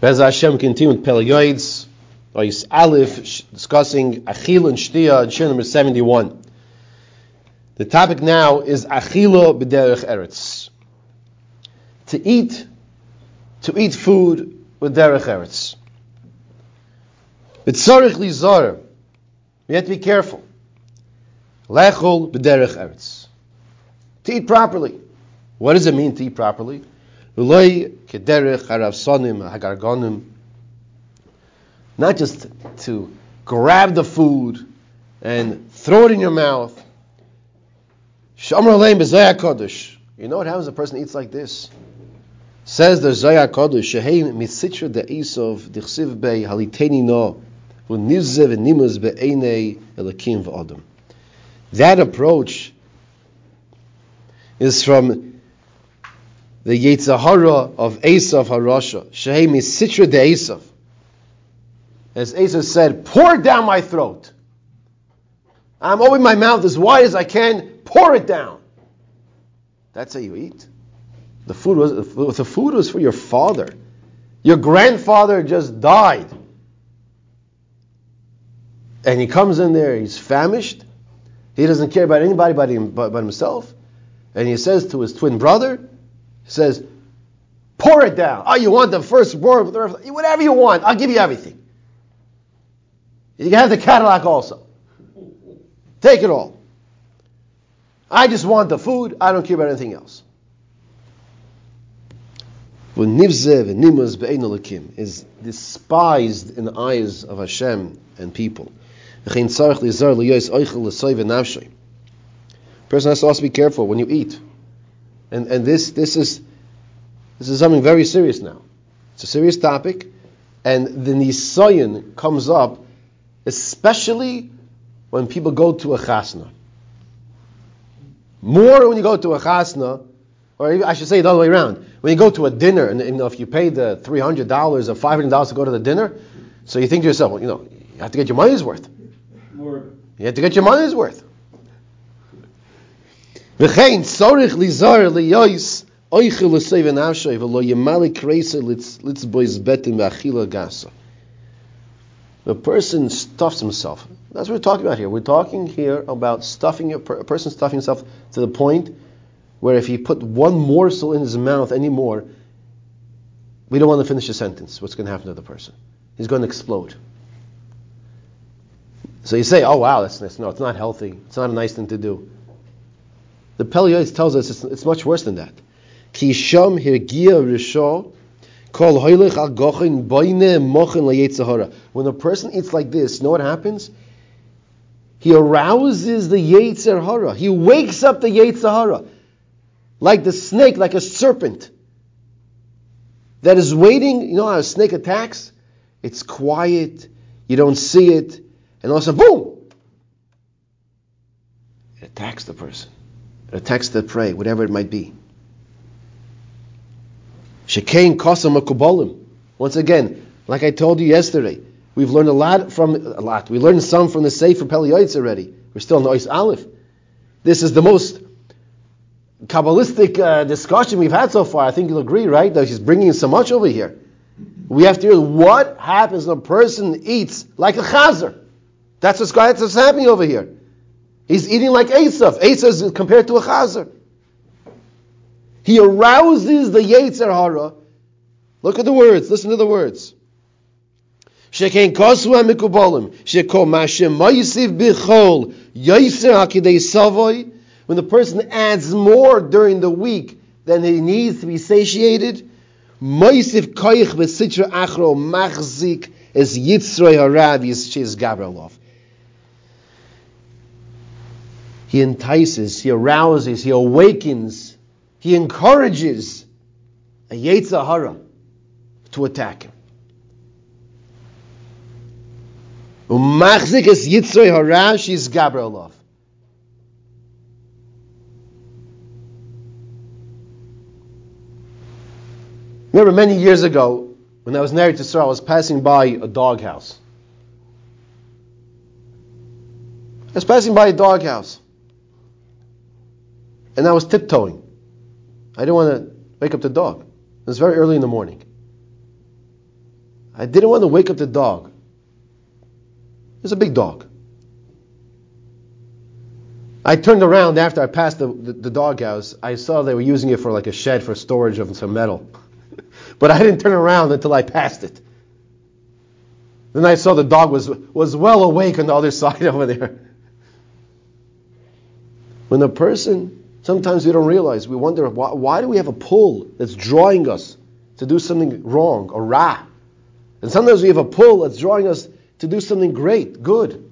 Bez Hashem continue with Pele Yoetz, Ois Aleph, discussing Achila and Shtia, and shiur number 71. The topic now is Achila B'derech Eretz. To eat, to eat food with Derech Eretz. B'tzorich Lizar, we have to be careful. Lechol B'derech Eretz. To eat properly. What does it mean to eat properly? Not just to grab the food and throw it in your mouth. You know what happens when a person eats like this? Says the Zayah Kodesh, Shehei misitra de Esov, dichsiv bei haliteni no, v'nivze v'nimuz be'enei elakim v'odom. That approach is from the Yetzer Hara of Esav Harasha. Shehemi Sitra de Esav. As Esav said, pour down my throat. I'm opening my mouth as wide as I can, pour it down. That's how you eat. The food was the food was for your father. Your grandfather just died. And he comes in there, he's famished. He doesn't care about anybody but, him, but, but himself. And he says to his twin brother, says, pour it down. Oh, you want the first word, whatever you want, I'll give you everything. You can have the Cadillac also. Take it all. I just want the food, I don't care about anything else. Is despised in the eyes of Hashem and people. Person has to also be careful when you eat. And, and this, this, is, this is something very serious now. It's a serious topic, and the nisayon comes up, especially when people go to a chasna. More when you go to a chasna, or I should say it the other way around. When you go to a dinner, and, and if you pay the three hundred dollars or five hundred dollars to go to the dinner, so you think to yourself, well, you know, you have to get your money's worth. More. You have to get your money's worth. Kreisa litz bois betim v'achila gasa. The person stuffs himself. That's what we're talking about here. We're talking here about stuffing a, person stuffing himself to the point where if he put one morsel in his mouth anymore, we don't want to finish the sentence. What's going to happen to the person? He's going to explode. So you say, "Oh wow, that's, that's no, it's not healthy. It's not a nice thing to do." The Pelios tells us it's, it's, much worse than that. Kol. When a person eats like this, you know what happens? He arouses the Yetzer Hara. He wakes up the Yetzer Hara. Like the snake, like a serpent that is waiting. You know how a snake attacks? It's quiet. You don't see it. And all of a sudden, boom! It attacks the person attacks the prey, whatever it might be. Shekain kosam akubalim. Once again, like I told you yesterday, we've learned a lot from a lot. We learned some from the Sefer Pele Yoetz already. We're still in the Ois Aleph. This is the most kabbalistic uh, discussion we've had so far. I think you'll agree, right? That he's bringing so much over here. We have to hear what happens when a person eats like a chazer. That's what's, that's what's happening over here. He's eating like Esav. Esav is compared to a chazer. He arouses the Yetzer Hara. Look at the words. Listen to the words. Shekain kosu ha-mikubolim. Sheko mashem ma'yisiv bichol. Yaiser hakidei savoy. When the person adds more during the week than he needs to be satiated, ma'yisiv koich besitra achro machzik es yitzroi harav yischiz gabrelov. He entices, he arouses, he awakens, he encourages a Yetzer Hara to attack him. Gabrielov. Remember many years ago, when I was married to Sarah, I was passing by a doghouse. I was passing by a doghouse. And I was tiptoeing. I didn't want to wake up the dog. It was very early in the morning. I didn't want to wake up the dog. It's a big dog. I turned around after I passed the, the, the doghouse. I saw they were using it for like a shed for storage of some metal. but I didn't turn around until I passed it. Then I saw the dog was, was well awake on the other side over there. When a person, sometimes we don't realize, we wonder why, why do we have a pull that's drawing us to do something wrong or ra? And sometimes we have a pull that's drawing us to do something great, good.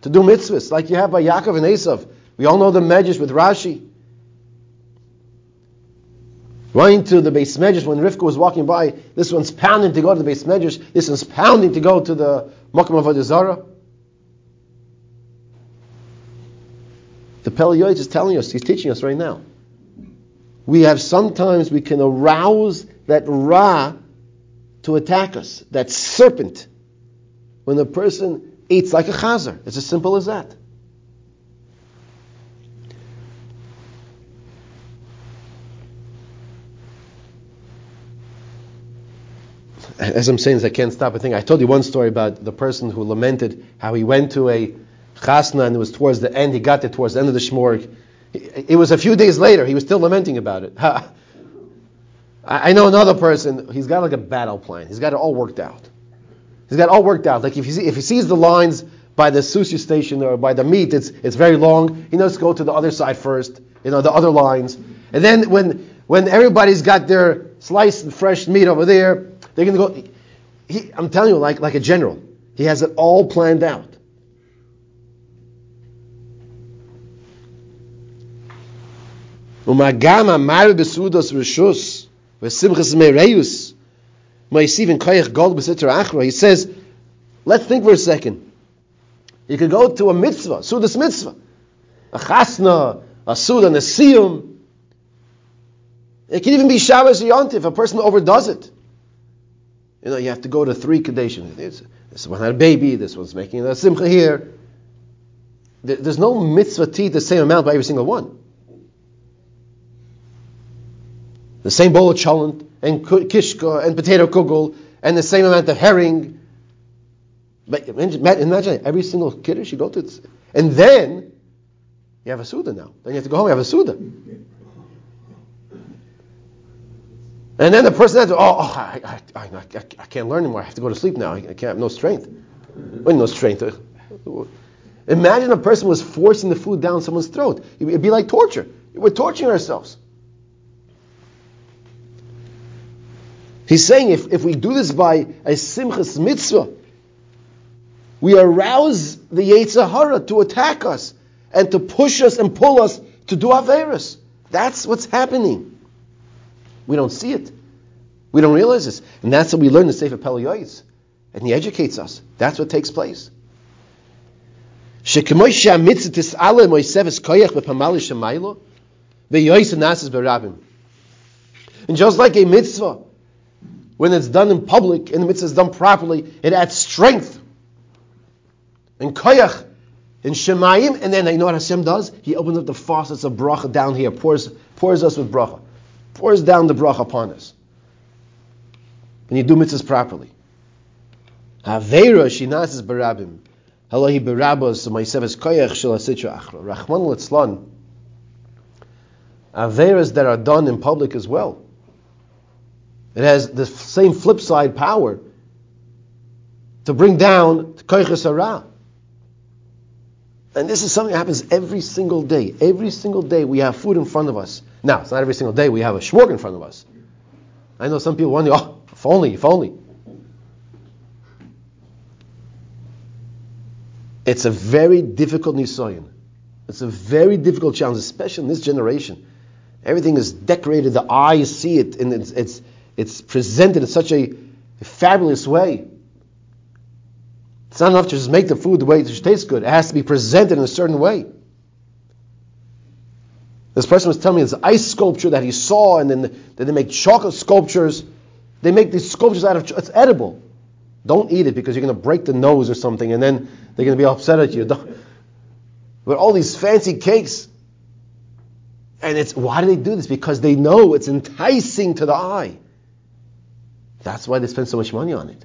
To do mitzvahs, like you have by Yaakov and Esav. We all know the Medrash with Rashi. Running to the beis medrash when Rivka was walking by, this one's pounding to go to the beis medrash, this one's pounding to go to the Makam of Zara. The Pele is telling us, he's teaching us right now. We have sometimes we can arouse that Ra to attack us, that serpent, when the person eats like a chazer. It's as simple as that. As I'm saying, I can't stop. I think I told you one story about the person who lamented how he went to a chasna and it was towards the end. He got there towards the end of the shmorg. It was a few days later. He was still lamenting about it. I know another person. He's got like a battle plan. He's got it all worked out. He's got it all worked out. Like if he, see, if he sees the lines by the sushi station or by the meat, it's it's very long. He knows to go to the other side first. You know the other lines, and then when when everybody's got their sliced fresh meat over there, they're to go. He, I'm telling you, like like a general, he has it all planned out. Umagama mar besudos rishus v'simchas meireyus ma'isiv koyach gold b'sitra achra. He says, let's think for a second. You could go to a mitzvah, sudas mitzvah, a chasna, a suda, a siyum. It can even be Shabbos or Yontif. A person overdoes it. You know, you have to go to three conditions. This one had a baby. This one's making a simcha here. There's no mitzvah tea the same amount by every single one. The same bowl of cholent and kishka and potato kugel and the same amount of herring. But imagine every single kiddush you go to, and then you have a suda now. Then you have to go home. You have a suda. And then the person says, "Oh, oh I, I, I, I, can't learn anymore. I have to go to sleep now. I, can't have no strength. Well, no strength. Imagine a person was forcing the food down someone's throat. It'd be like torture. We're torturing ourselves. He's saying if, if we do this by a simchas mitzvah, we arouse the Yetzer Hara to attack us and to push us and pull us to do Averis. That's what's happening. We don't see it. We don't realize this. And that's what we learn the Sefer Pele Yoetz. And he educates us. That's what takes place. And just like a mitzvah when it's done in public and the mitzvah is done properly, it adds strength and koyach in Shemayim, and then you know what Hashem does? He opens up the faucets of bracha down here, pours, pours us with bracha, pours down the bracha upon us. When you do mitzvahs properly. Aveira shinasis barabim. Halahi barabas maiseves koyach shel achra. Rachman litzlan. Averas that are done in public as well. It has the same flip side power to bring down Koiches Hara. And this is something that happens every single day. Every single day we have food in front of us. Now, it's not every single day we have a shmorg in front of us. I know some people wonder, oh, if only, if only. It's a very difficult nisoyan. It's a very difficult challenge, especially in this generation. Everything is decorated, the eyes see it, and it's, it's it's presented in such a, fabulous way. It's not enough to just make the food the way it tastes good. It has to be presented in a certain way. This person was telling me this ice sculpture that he saw, and then, then they make chocolate sculptures. They make these sculptures out of it's edible. Don't eat it because you're going to break the nose or something, and then they're going to be upset at you. But all these fancy cakes, and it's why do they do this? Because they know it's enticing to the eye. That's why they spend so much money on it.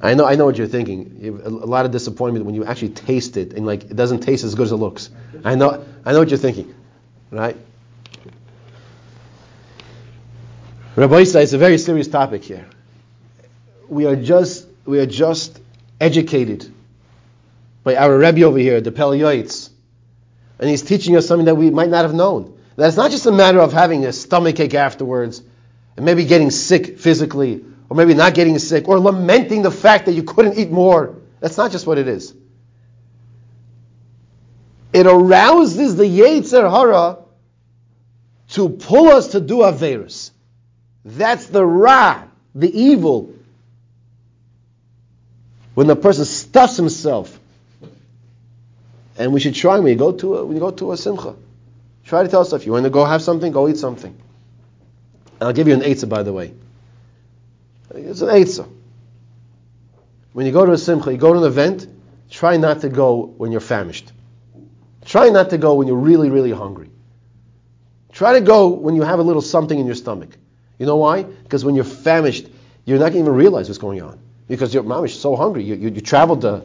I know, I know what you're thinking. A, lot of disappointment when you actually taste it and like it doesn't taste as good as it looks. I know, I know what you're thinking, right? Rabbi Isa, it's a very serious topic here. We are just, we are just educated by our Rebbe over here, the Pele Yoetz, and he's teaching us something that we might not have known. That it's not just a matter of having a stomach ache afterwards, and maybe getting sick physically, or maybe not getting sick, or lamenting the fact that you couldn't eat more. That's not just what it is. It arouses the Yetzer Hara to pull us to do Averis. That's the Ra, the evil. When the person stuffs himself. And we should try when you go to a, when you go to a simcha. Try to tell if you want to go have something, go eat something. And I'll give you an eitzah, by the way. It's an eitzah. When you go to a simcha, you go to an event, try not to go when you're famished. Try not to go when you're really, really hungry. Try to go when you have a little something in your stomach. You know why? Because when you're famished, you're not going to even realize what's going on. Because your mom is so hungry. You, you, you traveled an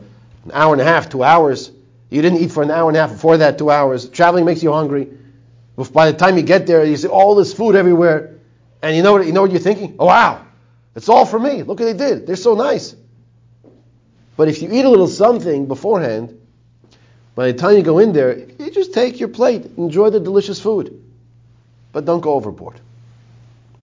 hour and a half, two hours. You didn't eat for an hour and a half before that, two hours. Traveling makes you hungry. By the time you get there, you see all this food everywhere. And you know what, you know what you're thinking? Oh, wow. It's all for me. Look what they did. They're so nice. But if you eat a little something beforehand, by the time you go in there, you just take your plate, enjoy the delicious food. But don't go overboard.